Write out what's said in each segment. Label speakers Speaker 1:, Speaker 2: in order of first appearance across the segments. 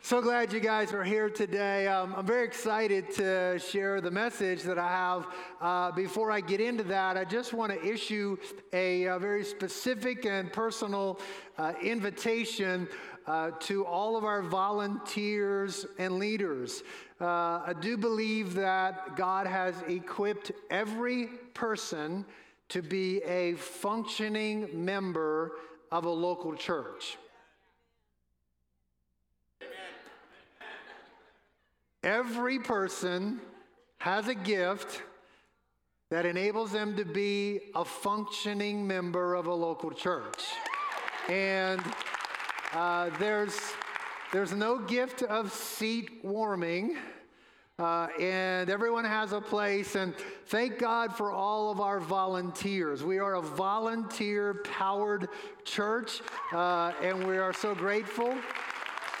Speaker 1: So glad you guys are here today. Um, I'm very excited to share the message that I have. Uh, before I get into that, I just want to issue a, a, very specific and personal uh, invitation uh, to all of our volunteers and leaders. Uh, I do believe that God has equipped every person to be a functioning member of a local church. Every person has a gift that enables them to be a functioning member of a local church. And uh, there's, there's no gift of seat warming. Uh, and everyone has a place. And thank God for all of our volunteers. We are a volunteer powered church, uh, and we are so grateful.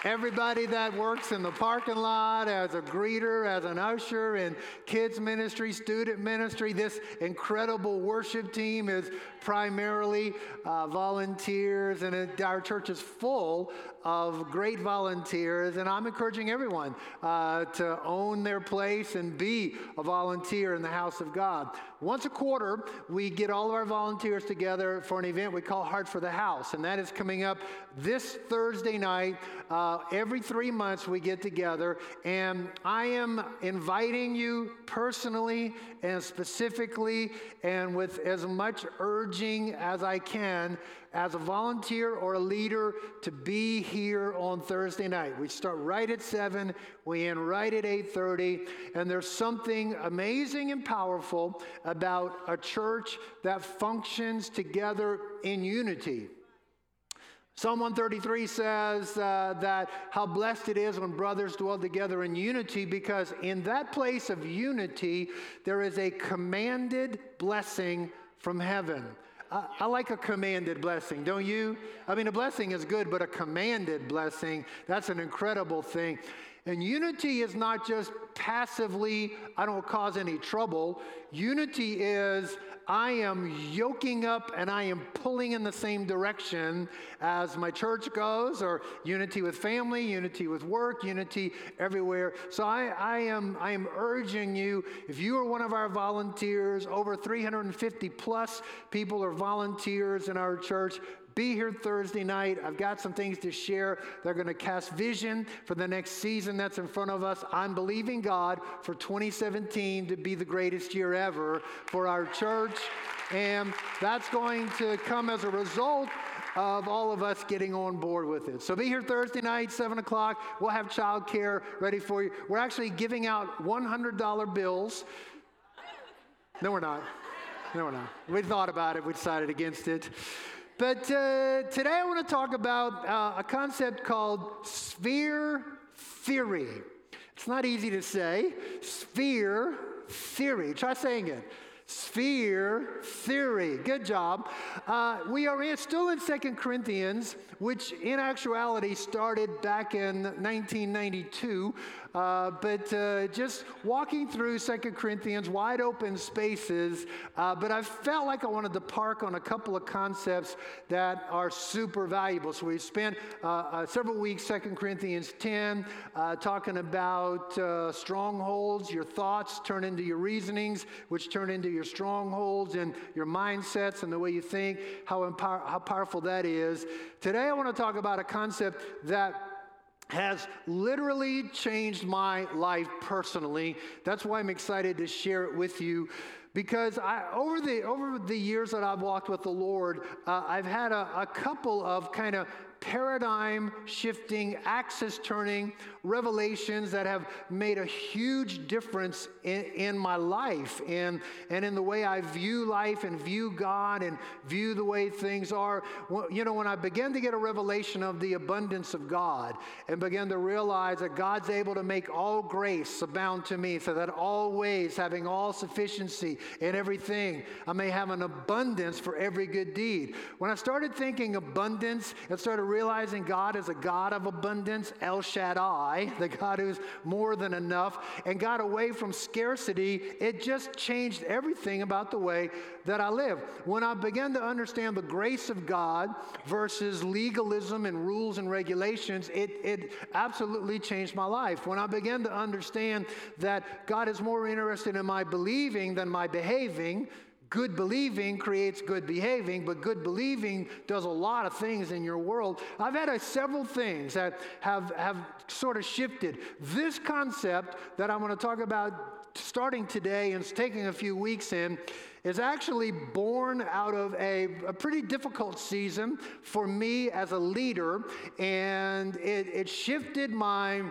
Speaker 1: Everybody that works in the parking lot as a greeter, as an usher in kids ministry, student ministry, this incredible worship team is primarily uh, volunteers, and it, our church is full of great volunteers. And I'm encouraging everyone uh, to own their place and be a volunteer in the house of God. Once a quarter, we get all of our volunteers together for an event we call Heart for the House, and that is coming up this Thursday night. Uh, every three months, we get together, and I am inviting you personally and specifically and with as much urging as I can as a volunteer or a leader to be here on Thursday night. We start right at 7, we end right at 8:30, and there's something amazing and powerful about a church that functions together in unity. Psalm 133 says uh, that how blessed it is when brothers dwell together in unity, because in that place of unity, there is a commanded blessing from heaven. I, I, like a commanded blessing, don't you? I mean, a blessing is good, but a commanded blessing, that's an incredible thing. And unity is not just passively, I don't cause any trouble. Unity is, I am yoking up and I am pulling in the same direction as my church goes, or unity with family, unity with work, unity everywhere. So I, I, am, I am urging you, if you are one of our volunteers, over 350 plus people are volunteers in our church, be here Thursday night. I've got some things to share. They're going to cast vision for the next season that's in front of us. I'm believing God for 2017 to be the greatest year ever for our church. And that's going to come as a result of all of us getting on board with it. So be here Thursday night, 7 o'clock. We'll have childcare ready for you. We're actually giving out $100 bills. No, we're not. No, we're not. We thought about it, we decided against it. But uh, today I want to talk about uh, a concept called sphere theory. It's not easy to say. Sphere theory. Try saying it. Sphere theory. Good job. Uh, we are in, still in Second Corinthians, which in actuality started back in 1992. Uh, but uh, just walking through Second Corinthians, wide open spaces. Uh, but I felt like I wanted to park on a couple of concepts that are super valuable. So we spent uh, uh, several weeks, Second Corinthians 10, talking about strongholds. Your thoughts turn into your reasonings, which turn into your strongholds and your mindsets and the way you think, how, empower- how powerful that is. Today I want to talk about a concept that has literally changed my life personally. That's why I'm excited to share it with you. Because I, over, the, over the years that I've walked with the Lord, uh, I've had a, a couple of kind of paradigm shifting, axis turning revelations that have made a huge difference in, in my life and, and in the way I view life and view God and view the way things are. You know, when I began to get a revelation of the abundance of God and began to realize that God's able to make all grace abound to me, so that always having all sufficiency in everything, I may have an abundance for every good deed. When I started thinking abundance, it started realizing God is a God of abundance, El Shaddai, the God who's more than enough, and got away from scarcity, it just changed everything about the way that I live. When I began to understand the grace of God versus legalism and rules and regulations, it, it absolutely changed my life. When I began to understand that God is more interested in my believing than my behaving, Good believing creates good behaving, but good believing does a lot of things in your world. I've had a, several things that have, have sort of shifted. This concept that I'm going to talk about starting today and taking a few weeks in is actually born out of a, a pretty difficult season for me as a leader, and it, it shifted my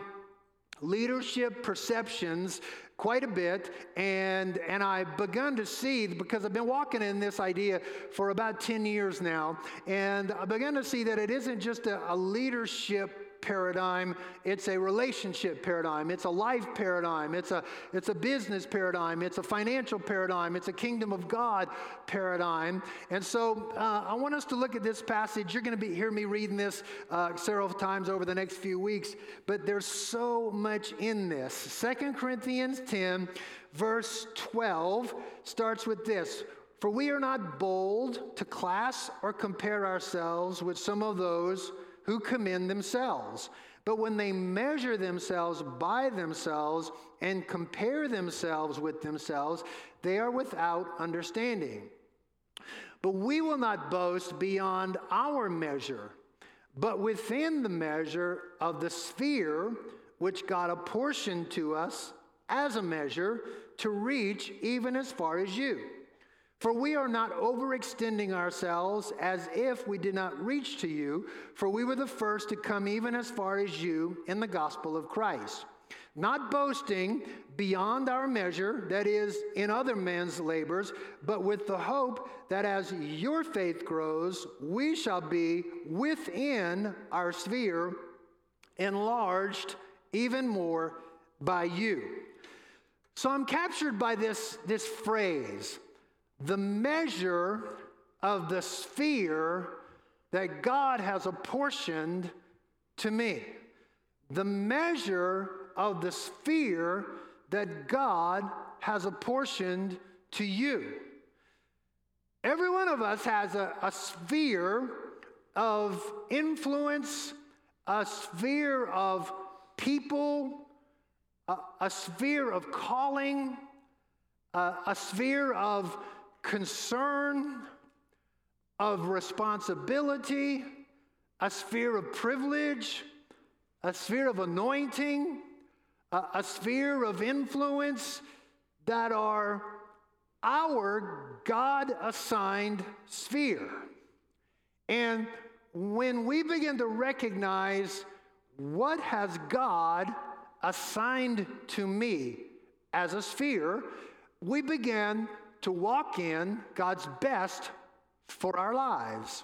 Speaker 1: leadership perceptions quite a bit and and I've begun to see because I've been walking in this idea for about 10 years now and I began to see that it isn't just a, a leadership paradigm, it's a relationship paradigm, it's a life paradigm, it's a, it's a business paradigm, it's a financial paradigm, it's a kingdom of God paradigm. And so uh, I want us to look at this passage. You're going to be hear me reading this uh, several times over the next few weeks, but there's so much in this. Second Corinthians 10, verse 12, starts with this. For we are not bold to class or compare ourselves with some of those who commend themselves. But when they measure themselves by themselves and compare themselves with themselves, they are without understanding. But we will not boast beyond our measure, but within the measure of the sphere which God apportioned to us as a measure to reach even as far as you. For we are not overextending ourselves as if we did not reach to you, for we were the first to come even as far as you in the gospel of Christ. Not boasting beyond our measure, that is, in other men's labors, but with the hope that as your faith grows, we shall be within our sphere, enlarged even more by you. So I'm captured by this, this phrase the measure of the sphere that God has apportioned to me. The measure of the sphere that God has apportioned to you. Every one of us has a, a sphere of influence, a sphere of people, a, a sphere of calling, a, a sphere of concern, of responsibility, a sphere of privilege, a sphere of anointing, a, a sphere of influence that are our God assigned sphere. And when we begin to recognize what has God assigned to me as a sphere, we begin to walk in God's best for our lives.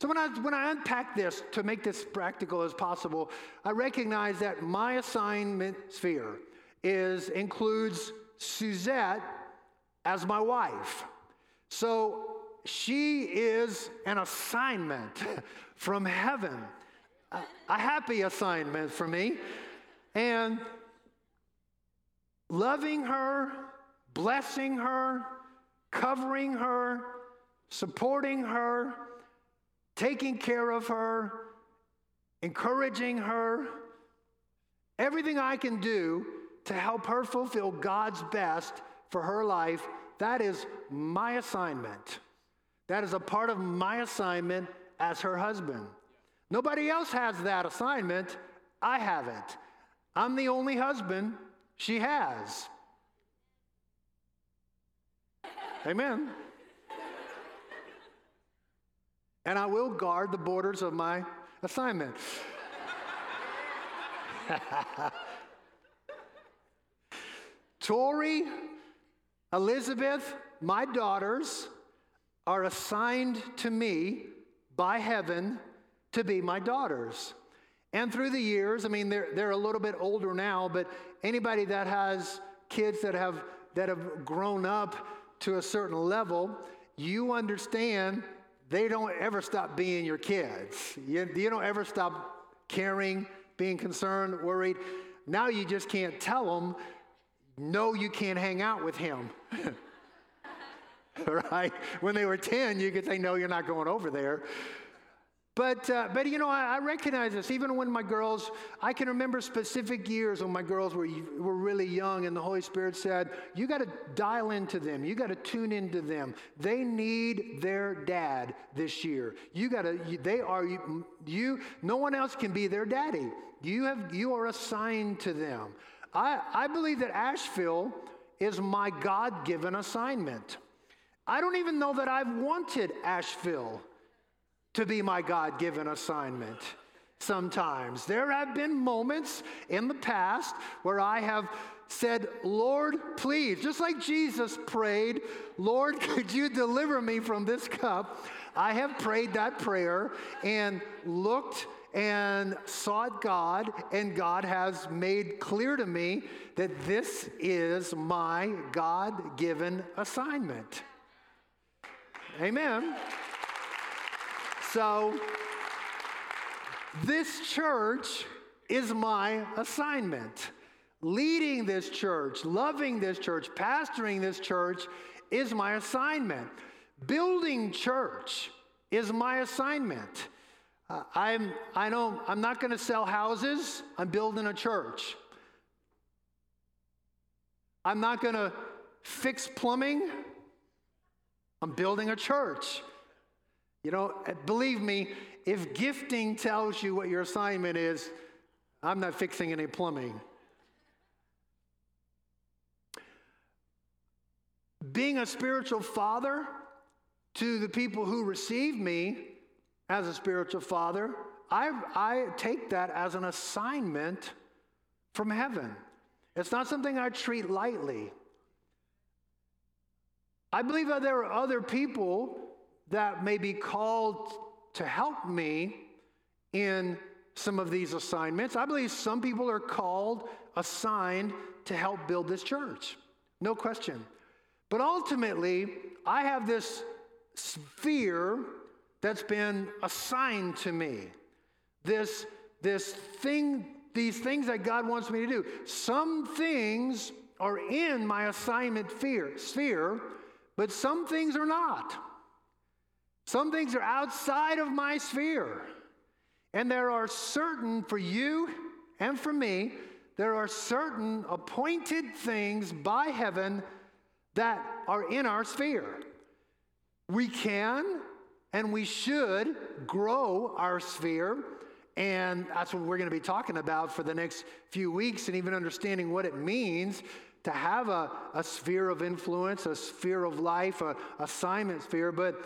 Speaker 1: So when I, when I unpack this to make this practical as possible, I recognize that my assignment sphere is includes Suzette as my wife. So she is an assignment from heaven, a, a happy assignment for me. And loving her, blessing her, covering her, supporting her, taking care of her, encouraging her, everything I can do to help her fulfill God's best for her life, that is my assignment. That is a part of my assignment as her husband. Nobody else has that assignment. I have it. I'm the only husband she has. Amen. And I will guard the borders of my assignment. Tori, Elizabeth, my daughters are assigned to me by heaven to be my daughters. And through the years, I mean, they're, they're a little bit older now, but anybody that has kids that have, that have grown up to a certain level, you understand they don't ever stop being your kids. You, you don't ever stop caring, being concerned, worried. Now you just can't tell them, no, you can't hang out with him. right? When they were 10, you could say, no, you're not going over there. But, uh, but you know, I, I, recognize this. Even when my girls, I can remember specific years when my girls were, were really young, and the Holy Spirit said, You got to dial into them. You got to tune into them. They need their dad this year. You got to, they are, you, you, no one else can be their daddy. You, have, you are assigned to them. I, I believe that Asheville is my God given assignment. I don't even know that I've wanted Asheville to be my God given assignment sometimes. There have been moments in the past where I have said, Lord, please, just like Jesus prayed, Lord, could you deliver me from this cup? I have prayed that prayer and looked and sought God, and God has made clear to me that this is my God given assignment. Amen. So, this church is my assignment. Leading this church, loving this church, pastoring this church is my assignment. Building church is my assignment. Uh, I'm, I know I'm not going to sell houses, I'm building a church. I'm not going to fix plumbing, I'm building a church. You know, uh, believe me, if gifting tells you what your assignment is, I'm not fixing any plumbing. Being a spiritual father to the people who receive me as a spiritual father, I, I take that as an assignment from heaven. It's not something I treat lightly. I believe that there are other people that may be called to help me in some of these assignments. I believe some people are called, assigned to help build this church. No question. But ultimately, I have this sphere that's been assigned to me. This, this thing, these things that God wants me to do. Some things are in my assignment sphere, sphere but some things are not. Some things are outside of my sphere. And there are certain, for you and for me, there are certain appointed things by heaven that are in our sphere. We can and we should grow our sphere. And that's what we're going to be talking about for the next few weeks and even understanding what it means to have a, a sphere of influence, a sphere of life, a assignment sphere. But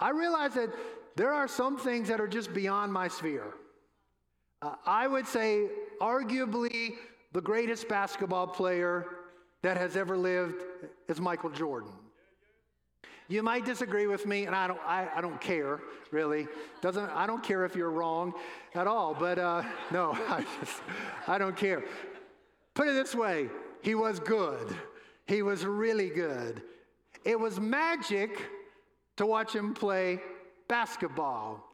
Speaker 1: I realize that there are some things that are just beyond my sphere. Uh, I would say, arguably, the greatest basketball player that has ever lived is Michael Jordan. You might disagree with me, and I don't, I, I don't care, really. Doesn't, I don't care if you're wrong at all, but uh, no, I, just, I don't care. Put it this way he was good. He was really good. It was magic to watch him play basketball.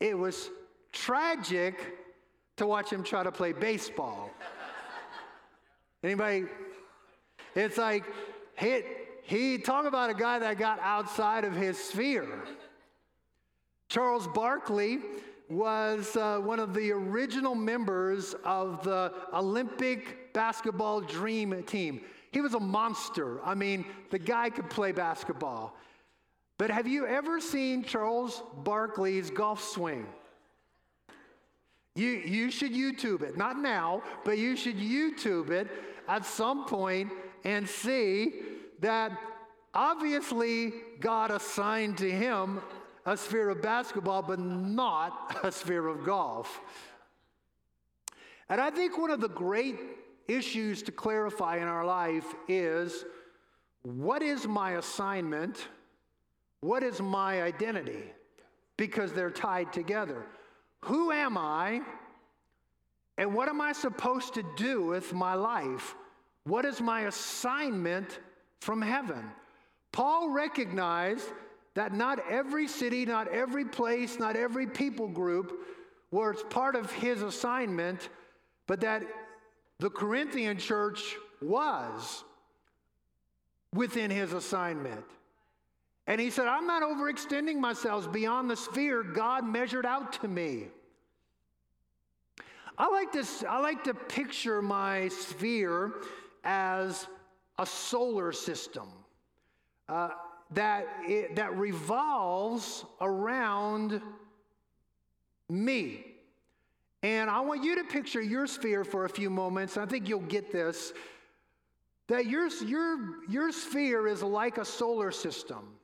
Speaker 1: It was tragic to watch him try to play baseball. Anybody? It's like he, he talk about a guy that got outside of his sphere. Charles Barkley was uh, one of the original members of the Olympic basketball dream team. He was a monster. I mean, the guy could play basketball. But have you ever seen Charles Barkley's golf swing? You, you should YouTube it. Not now, but you should YouTube it at some point and see that obviously God assigned to him a sphere of basketball, but not a sphere of golf. And I think one of the great issues to clarify in our life is what is my assignment? What is my identity? Because they're tied together. Who am I? And what am I supposed to do with my life? What is my assignment from heaven? Paul recognized that not every city, not every place, not every people group was part of his assignment, but that the Corinthian church was within his assignment. And he said, I'm not overextending myself beyond the sphere God measured out to me. I like, this, I like to picture my sphere as a solar system. Uh, that, it, that revolves around me. And I want you to picture your sphere for a few moments. I think you'll get this. That your, your, your sphere is like a solar system.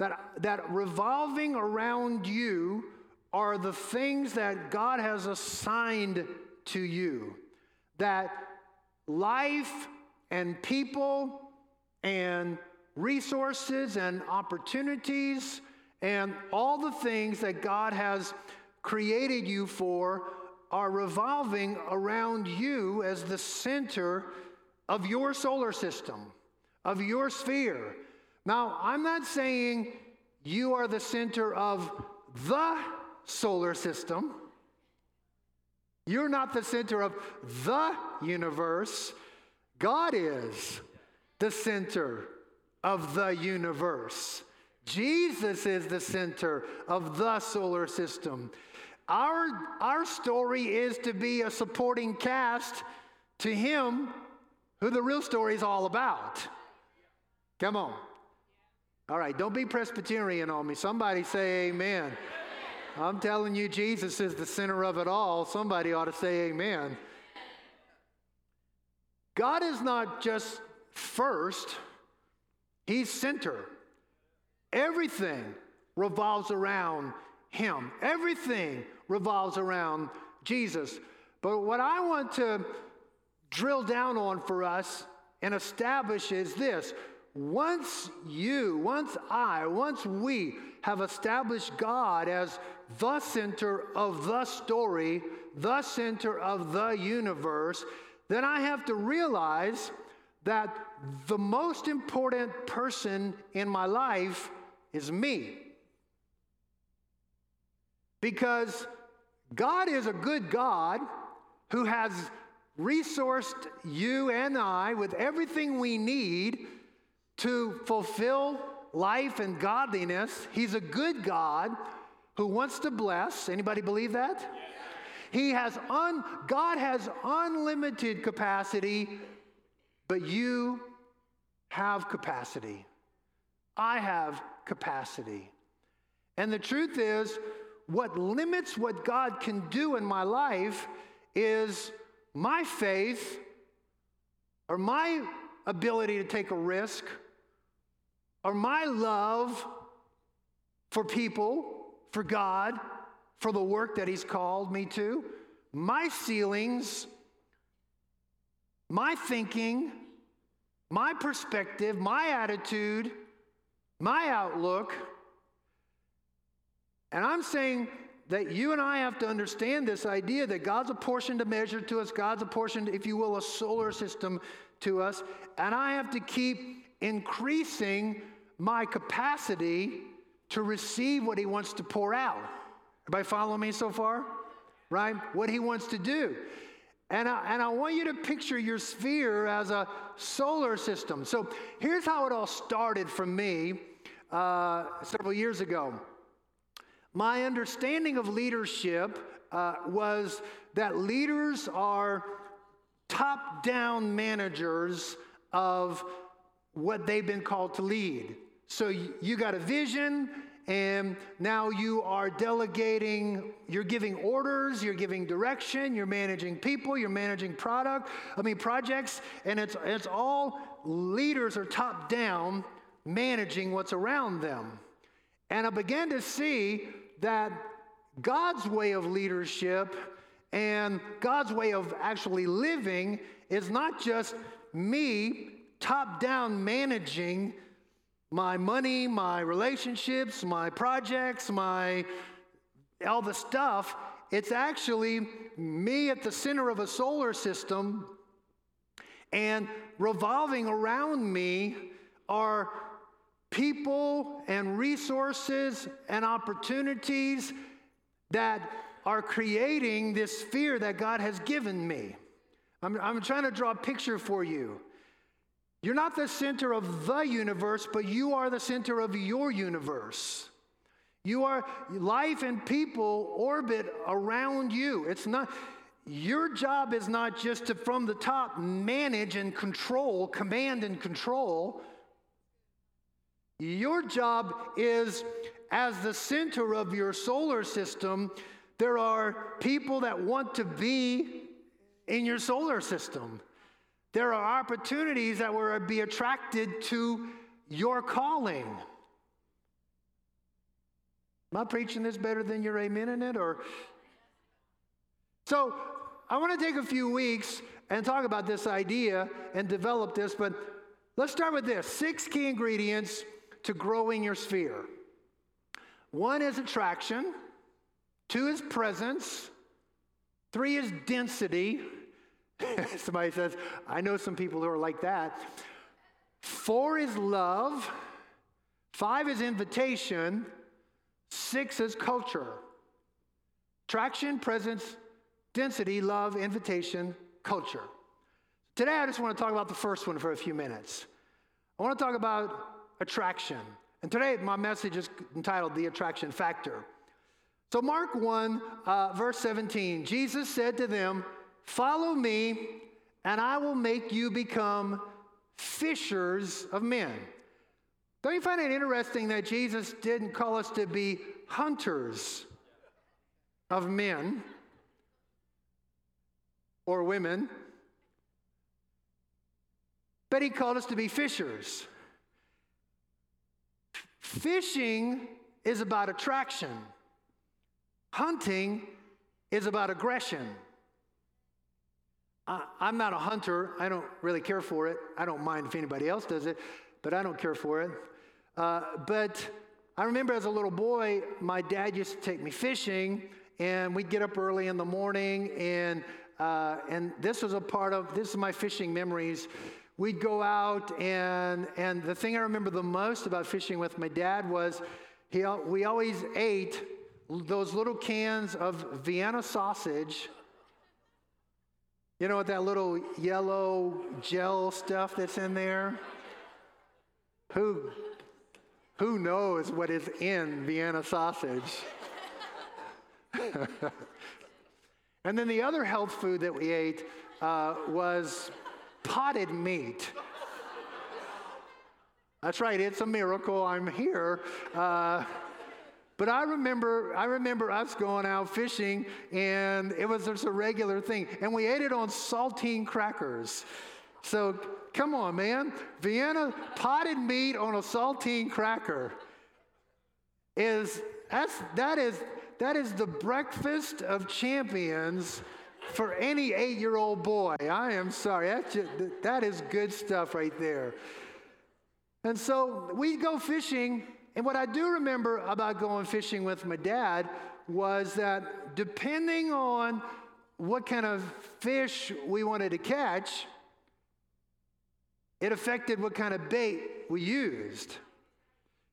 Speaker 1: That, that revolving around you are the things that God has assigned to you. That life and people and resources and opportunities and all the things that God has created you for are revolving around you as the center of your solar system, of your sphere. Now, I'm not saying you are the center of the solar system. You're not the center of the universe. God is the center of the universe. Jesus is the center of the solar system. Our, our story is to be a supporting cast to Him who the real story is all about. Come on. All right, don't be Presbyterian on me. Somebody say amen. I'm telling you, Jesus is the center of it all. Somebody ought to say amen. God is not just first, He's center. Everything revolves around Him, everything revolves around Jesus. But what I want to drill down on for us and establish is this once you, once I, once we have established God as the center of the story, the center of the universe, then I have to realize that the most important person in my life is me. Because God is a good God who has resourced you and I with everything we need to fulfill life and godliness. He's a good God who wants to bless. Anybody believe that? He has un, God has unlimited capacity but you have capacity. I have capacity. And the truth is, what limits what God can do in my life is my faith or my ability to take a risk or my love for people, for God, for the work that He's called me to, my feelings, my thinking, my perspective, my attitude, my outlook. And I'm saying that you and I have to understand this idea that God's apportioned a measure to us, God's apportioned, if you will, a solar system to us, and I have to keep increasing my capacity to receive what He wants to pour out. Everybody follow me so far? Right? What He wants to do. And I, and I want you to picture your sphere as a solar system. So here's how it all started for me uh, several years ago. My understanding of leadership uh, was that leaders are top down managers of what they've been called to lead. So you got a vision, and now you are delegating, you're giving orders, you're giving direction, you're managing people, you're managing product, I mean projects, and it's it's all leaders are top down managing what's around them. And I began to see that God's way of leadership and God's way of actually living is not just me top down managing my money, my relationships, my projects, my all the stuff, it's actually me at the center of a solar system and revolving around me are people and resources and opportunities that are creating this sphere that God has given me. I'm, I'm trying to draw a picture for you. You're not the center of the universe, but you are the center of your universe. You are life and people orbit around you. It's not your job is not just to from the top manage and control, command and control. Your job is as the center of your solar system, there are people that want to be in your solar system. There are opportunities that will be attracted to your calling. Am I preaching this better than your amen in it? Or so I want to take a few weeks and talk about this idea and develop this, but let's start with this six key ingredients to growing your sphere. One is attraction, two is presence, three is density. Somebody says, I know some people who are like that. Four is love, five is invitation, six is culture. Attraction, presence, density, love, invitation, culture. Today, I just want to talk about the first one for a few minutes. I want to talk about attraction. And today, my message is entitled The Attraction Factor. So, Mark 1, uh, verse 17, Jesus said to them, Follow me, and I will make you become fishers of men. Don't you find it interesting that Jesus didn't call us to be hunters of men or women, but he called us to be fishers. Fishing is about attraction, hunting is about aggression. I, am not a hunter. I don't really care for it. I don't mind if anybody else does it, but I don't care for it. Uh, but I remember as a little boy, my dad used to take me fishing, and we'd get up early in the morning, and uh, and this was a part of this is my fishing memories. We'd go out, and and the thing I remember the most about fishing with my dad was he we always ate those little cans of Vienna sausage you know what that little yellow gel stuff that's in there? Who, who knows what is in Vienna sausage? and then the other health food that we ate uh, was potted meat. That's right, it's a miracle I'm here. Uh, but I remember, I remember us going out fishing, and it was just a regular thing. And we ate it on saltine crackers. So come on, man. Vienna potted meat on a saltine cracker is that's that is that is the breakfast of champions for any eight-year-old boy. I am sorry. That's just, that is good stuff right there. And so we go fishing and what I do remember about going fishing with my dad was that depending on what kind of fish we wanted to catch, it affected what kind of bait we used.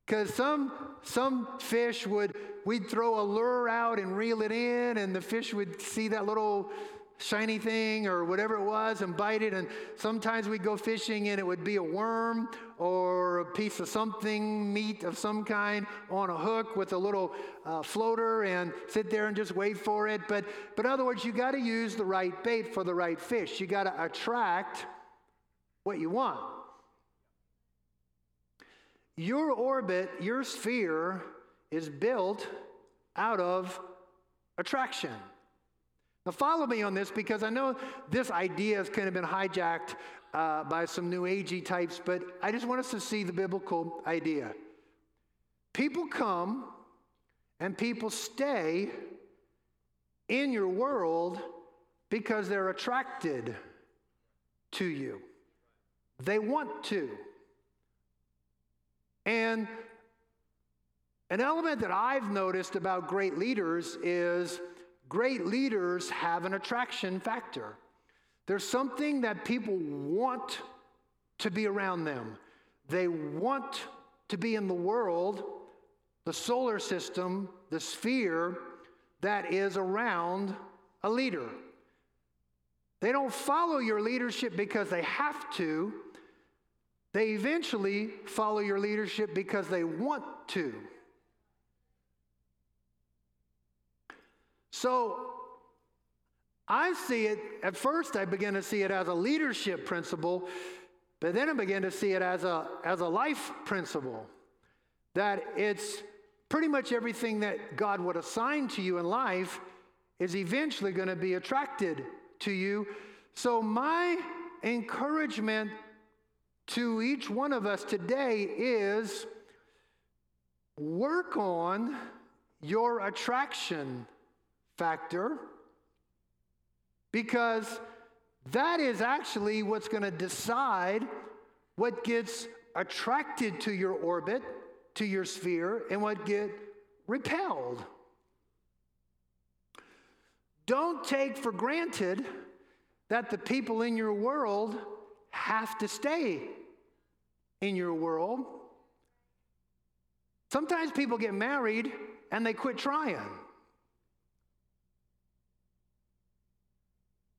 Speaker 1: Because some, some fish would, we'd throw a lure out and reel it in, and the fish would see that little shiny thing or whatever it was and bite it. And sometimes we'd go fishing and it would be a worm or a piece of something, meat of some kind, on a hook with a little uh, floater and sit there and just wait for it. But, but in other words, you got to use the right bait for the right fish. You got to attract what you want. Your orbit, your sphere, is built out of attraction. Now, follow me on this because I know this idea has kind of been hijacked uh, by some new agey types, but I just want us to see the biblical idea. People come and people stay in your world because they're attracted to you. They want to. And an element that I've noticed about great leaders is Great leaders have an attraction factor. There's something that people want to be around them. They want to be in the world, the solar system, the sphere that is around a leader. They don't follow your leadership because they have to. They eventually follow your leadership because they want to. So I see it, at first, I begin to see it as a leadership principle, but then I begin to see it as a, as a life principle. That it's pretty much everything that God would assign to you in life is eventually going to be attracted to you. So, my encouragement to each one of us today is work on your attraction factor because that is actually what's going to decide what gets attracted to your orbit, to your sphere, and what get repelled. Don't take for granted that the people in your world have to stay in your world. Sometimes people get married and they quit trying.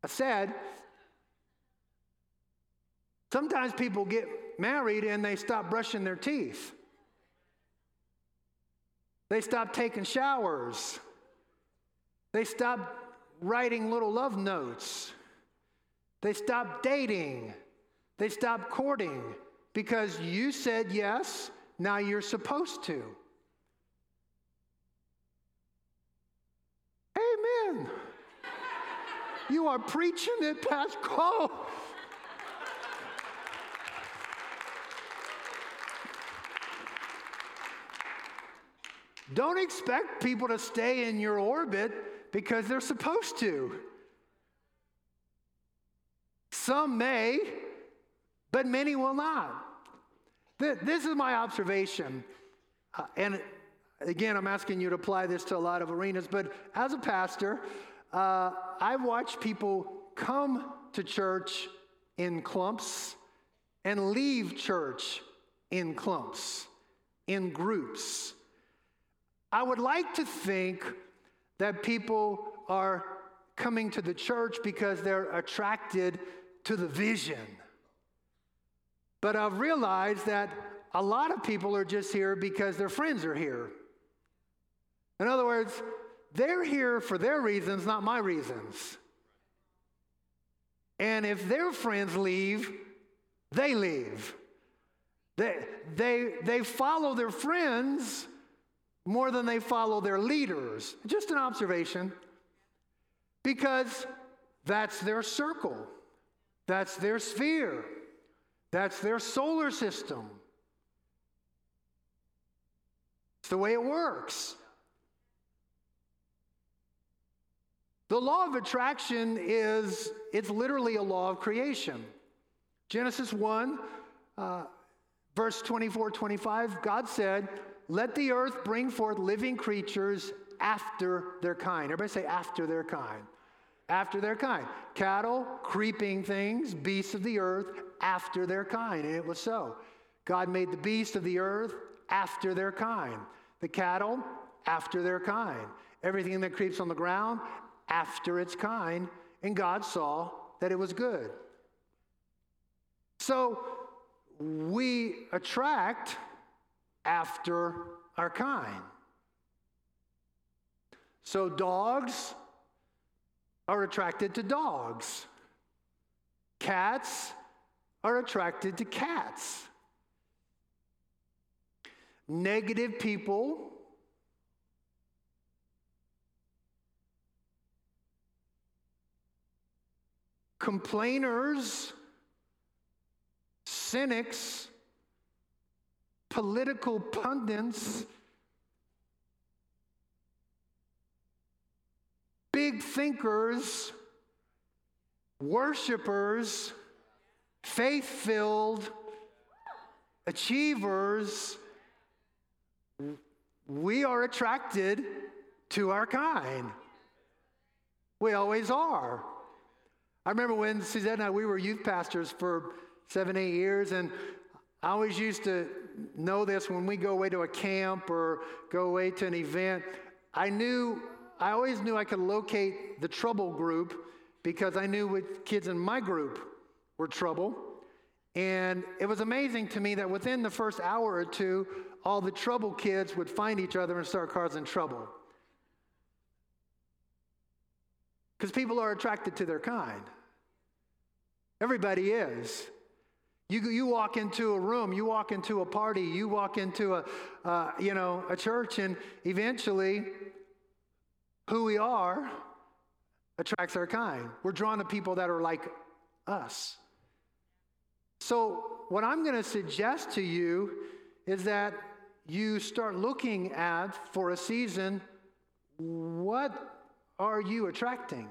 Speaker 1: I said, sometimes people get married and they stop brushing their teeth. They stop taking showers. They stop writing little love notes. They stop dating. They stop courting because you said yes, now you're supposed to. Amen. You are preaching it, Pastor Cole. Don't expect people to stay in your orbit because they're supposed to. Some may, but many will not. This is my observation. Uh, and again, I'm asking you to apply this to a lot of arenas, but as a pastor, uh, I've watched people come to church in clumps and leave church in clumps, in groups. I would like to think that people are coming to the church because they're attracted to the vision. But I've realized that a lot of people are just here because their friends are here. In other words, they're here for their reasons, not my reasons. And if their friends leave, they leave. They, they, they follow their friends more than they follow their leaders. Just an observation. Because that's their circle, that's their sphere, that's their solar system. It's the way it works. The law of attraction is, it's literally a law of creation. Genesis 1, uh, verse 24, 25, God said, Let the earth bring forth living creatures after their kind. Everybody say, after their kind. After their kind. Cattle, creeping things, beasts of the earth, after their kind. And it was so. God made the beasts of the earth after their kind. The cattle, after their kind. Everything that creeps on the ground, after its kind, and God saw that it was good. So we attract after our kind. So dogs are attracted to dogs, cats are attracted to cats. Negative people complainers, cynics, political pundits, big thinkers, worshipers, faith filled, achievers, we are attracted to our kind. We always are. I remember when Suzette and I, we were youth pastors for seven, eight years, and I always used to know this when we go away to a camp or go away to an event. I knew, I always knew I could locate the trouble group because I knew what kids in my group were trouble. And it was amazing to me that within the first hour or two, all the trouble kids would find each other and start causing trouble. Because people are attracted to their kind. Everybody is. You, you walk into a room, you walk into a party, you walk into a, uh, you know, a church, and eventually, who we are attracts our kind. We're drawn to people that are like us. So, what I'm going to suggest to you is that you start looking at, for a season, what are you attracting?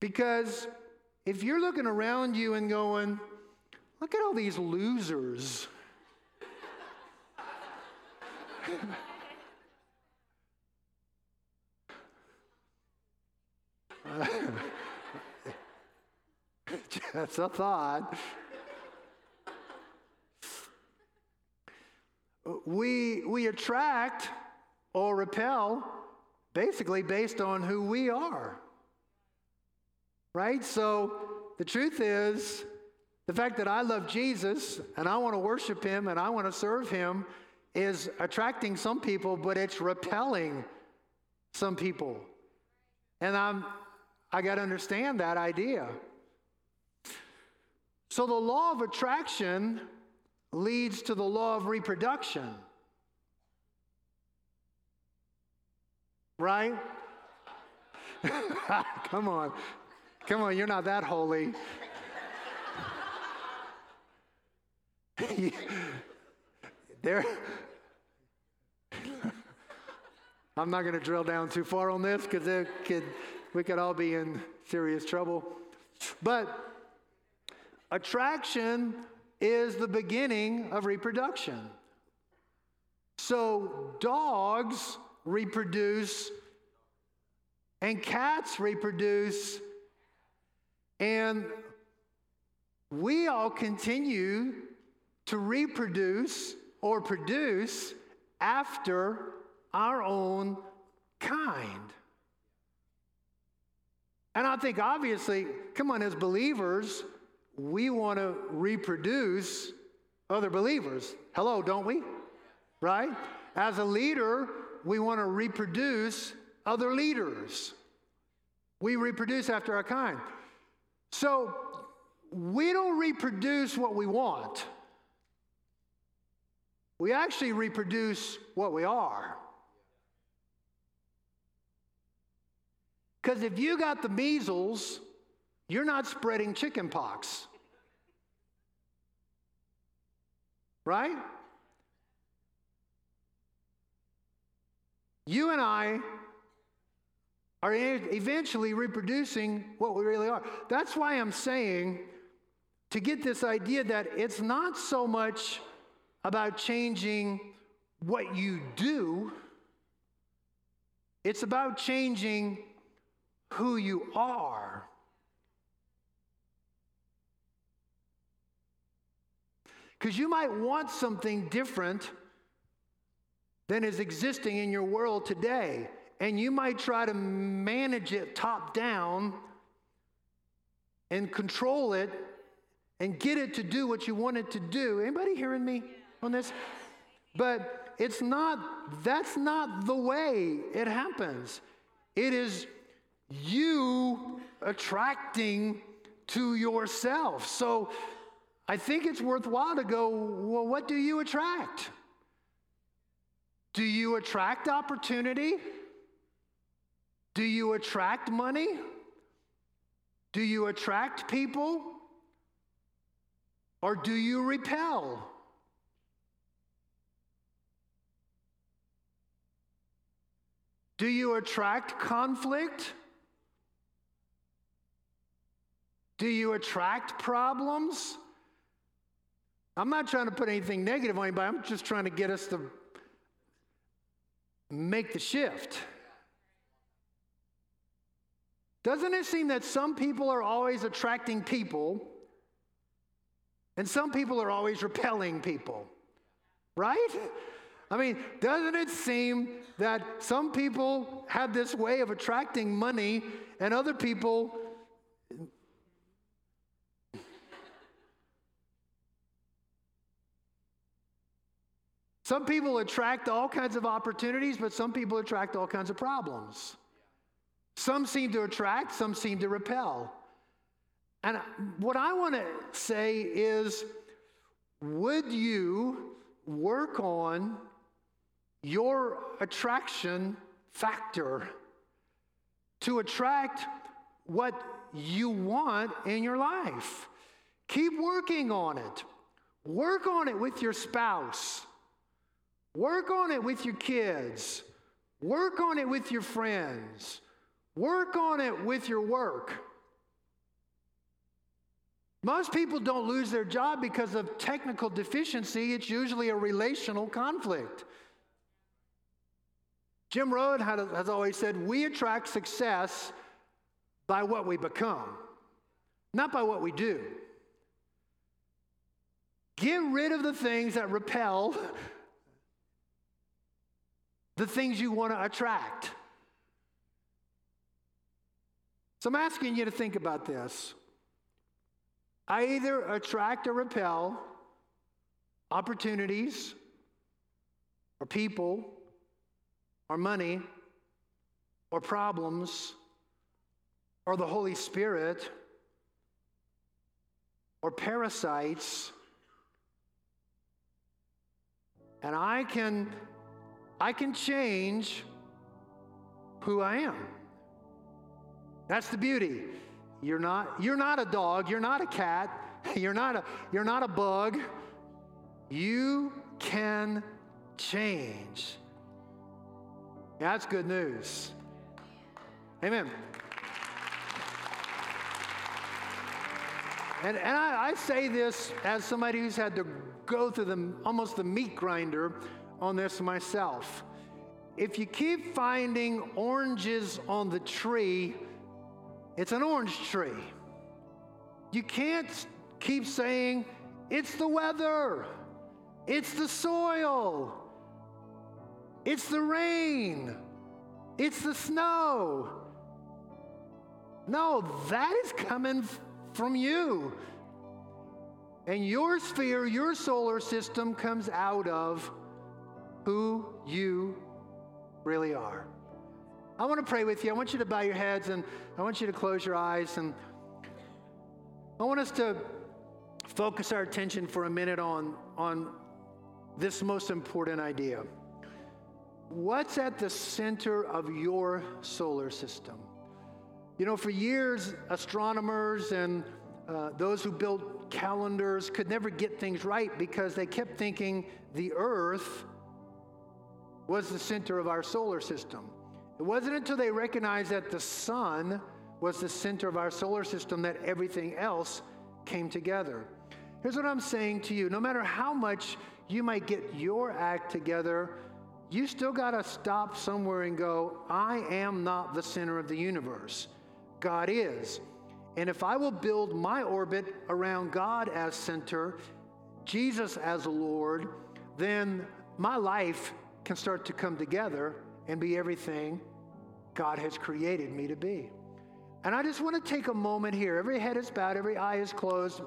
Speaker 1: Because if you're looking around you and going, look at all these losers. That's a thought. We, we attract or repel basically based on who we are. Right? So the truth is, the fact that I love Jesus and I want to worship him and I want to serve him is attracting some people, but it's repelling some people. And I'm I got to understand that idea. So the law of attraction leads to the law of reproduction. Right? Come on. Come on, you're not that holy. there. I'm not going to drill down too far on this because could, we could all be in serious trouble. But attraction is the beginning of reproduction. So dogs reproduce and cats reproduce and we all continue to reproduce or produce after our own kind. And I think obviously, come on, as believers, we want to reproduce other believers. Hello, don't we? Right? As a leader, we want to reproduce other leaders. We reproduce after our kind. So we don't reproduce what we want. We actually reproduce what we are. Because if you got the measles, you're not spreading chicken pox. Right? You and I are eventually reproducing what we really are. That's why I'm saying to get this idea that it's not so much about changing what you do, it's about changing who you are. Because you might want something different than is existing in your world today and you might try to manage it top down and control it and get it to do what you want it to do. Anybody hearing me on this? But it's not, that's not the way it happens. It is you attracting to yourself. So I think it's worthwhile to go, well, what do you attract? Do you attract opportunity? Do you attract money? Do you attract people? Or do you repel? Do you attract conflict? Do you attract problems? I'm not trying to put anything negative on anybody. I'm just trying to get us to make the shift. Doesn't it seem that some people are always attracting people And some people are always repelling people, right? I mean, doesn't it seem that some people have this way of attracting money and other people Some people attract all kinds of opportunities, but some people attract all kinds of problems. Some seem to attract, some seem to repel. And what I want to say is would you work on your attraction factor to attract what you want in your life? Keep working on it. Work on it with your spouse. Work on it with your kids. Work on it with your friends. Work on it with your work. Most people don't lose their job because of technical deficiency, it's usually a relational conflict. Jim Rohn has always said, We attract success by what we become, not by what we do. Get rid of the things that repel the things you want to attract. So I'm asking you to think about this. I either attract or repel opportunities or people or money or problems or the Holy Spirit or parasites. And I can I can change who I am. That's the beauty. You're not, you're not a dog, you're not a cat, you're not a, you're not a bug. You can change. That's good news. Amen. And, and I, I, say this as somebody who's had to go through the, almost the meat grinder on this myself. If you keep finding oranges on the tree, it's an orange tree. You can't keep saying, it's the weather, it's the soil, it's the rain, it's the snow. No, that is coming from you. And your sphere, your solar system comes out of who you really are. I want to pray with you. I want you to bow your heads and I want you to close your eyes. And I want us to focus our attention for a minute on, on this most important idea. What's at the center of your solar system? You know, for years, astronomers and uh, those who built calendars could never get things right because they kept thinking the Earth was the center of our solar system. It wasn't until they recognized that the sun was the center of our solar system that everything else came together. Here's what I'm saying to you no matter how much you might get your act together, you still got to stop somewhere and go, I am not the center of the universe. God is. And if I will build my orbit around God as center, Jesus as Lord, then my life can start to come together and be everything God has created me to be. And I just want to take a moment here. Every head is bowed, every eye is closed.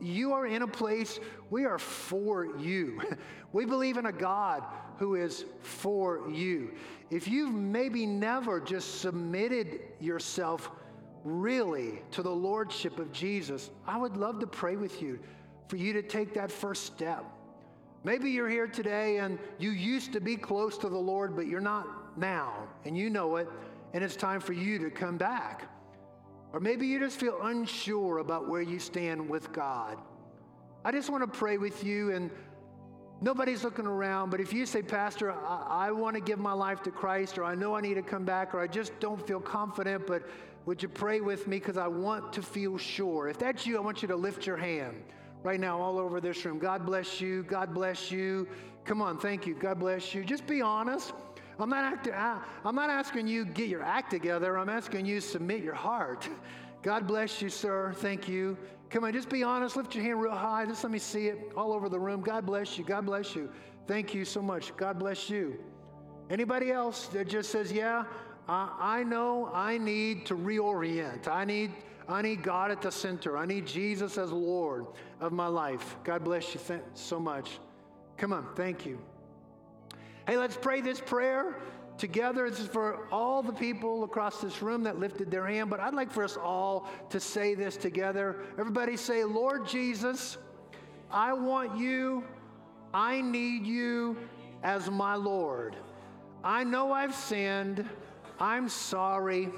Speaker 1: You are in a place, we are for you. we believe in a God who is for you. If you've maybe never just submitted yourself really to the Lordship of Jesus, I would love to pray with you for you to take that first step. Maybe you're here today and you used to be close to the Lord, but you're not now, and you know it, and it's time for you to come back. Or maybe you just feel unsure about where you stand with God. I just want to pray with you, and nobody's looking around, but if you say, Pastor, I, I want to give my life to Christ, or I know I need to come back, or I just don't feel confident, but would you pray with me because I want to feel sure? If that's you, I want you to lift your hand right now all over this room. God bless you. God bless you. Come on, thank you. God bless you. Just be honest. I'm not, I'm not asking you get your act together. I'm asking you submit your heart God bless you, sir. Thank you. Come on, just be honest. Lift your hand real high. Just let me see it all over the room. God bless you. God bless you. Thank you so much. God bless you. Anybody else that just says, "Yeah, I know I need to reorient. I need I need God at the center. I need Jesus as Lord of my life." God bless you so much. Come on. Thank you. Hey, let's pray this prayer together. This is for all the people across this room that lifted their hand, but I'd like for us all to say this together. Everybody say, Lord Jesus, I want you, I need you as my Lord. I know I've sinned. I'm sorry.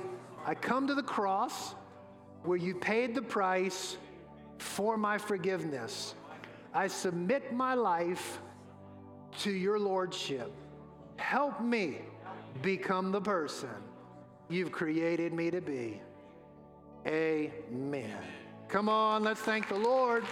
Speaker 1: I come to the cross where you paid the price for my forgiveness. I submit my life to your lordship. Help me become the person you've created me to be. Amen. Come on, let's thank the Lord.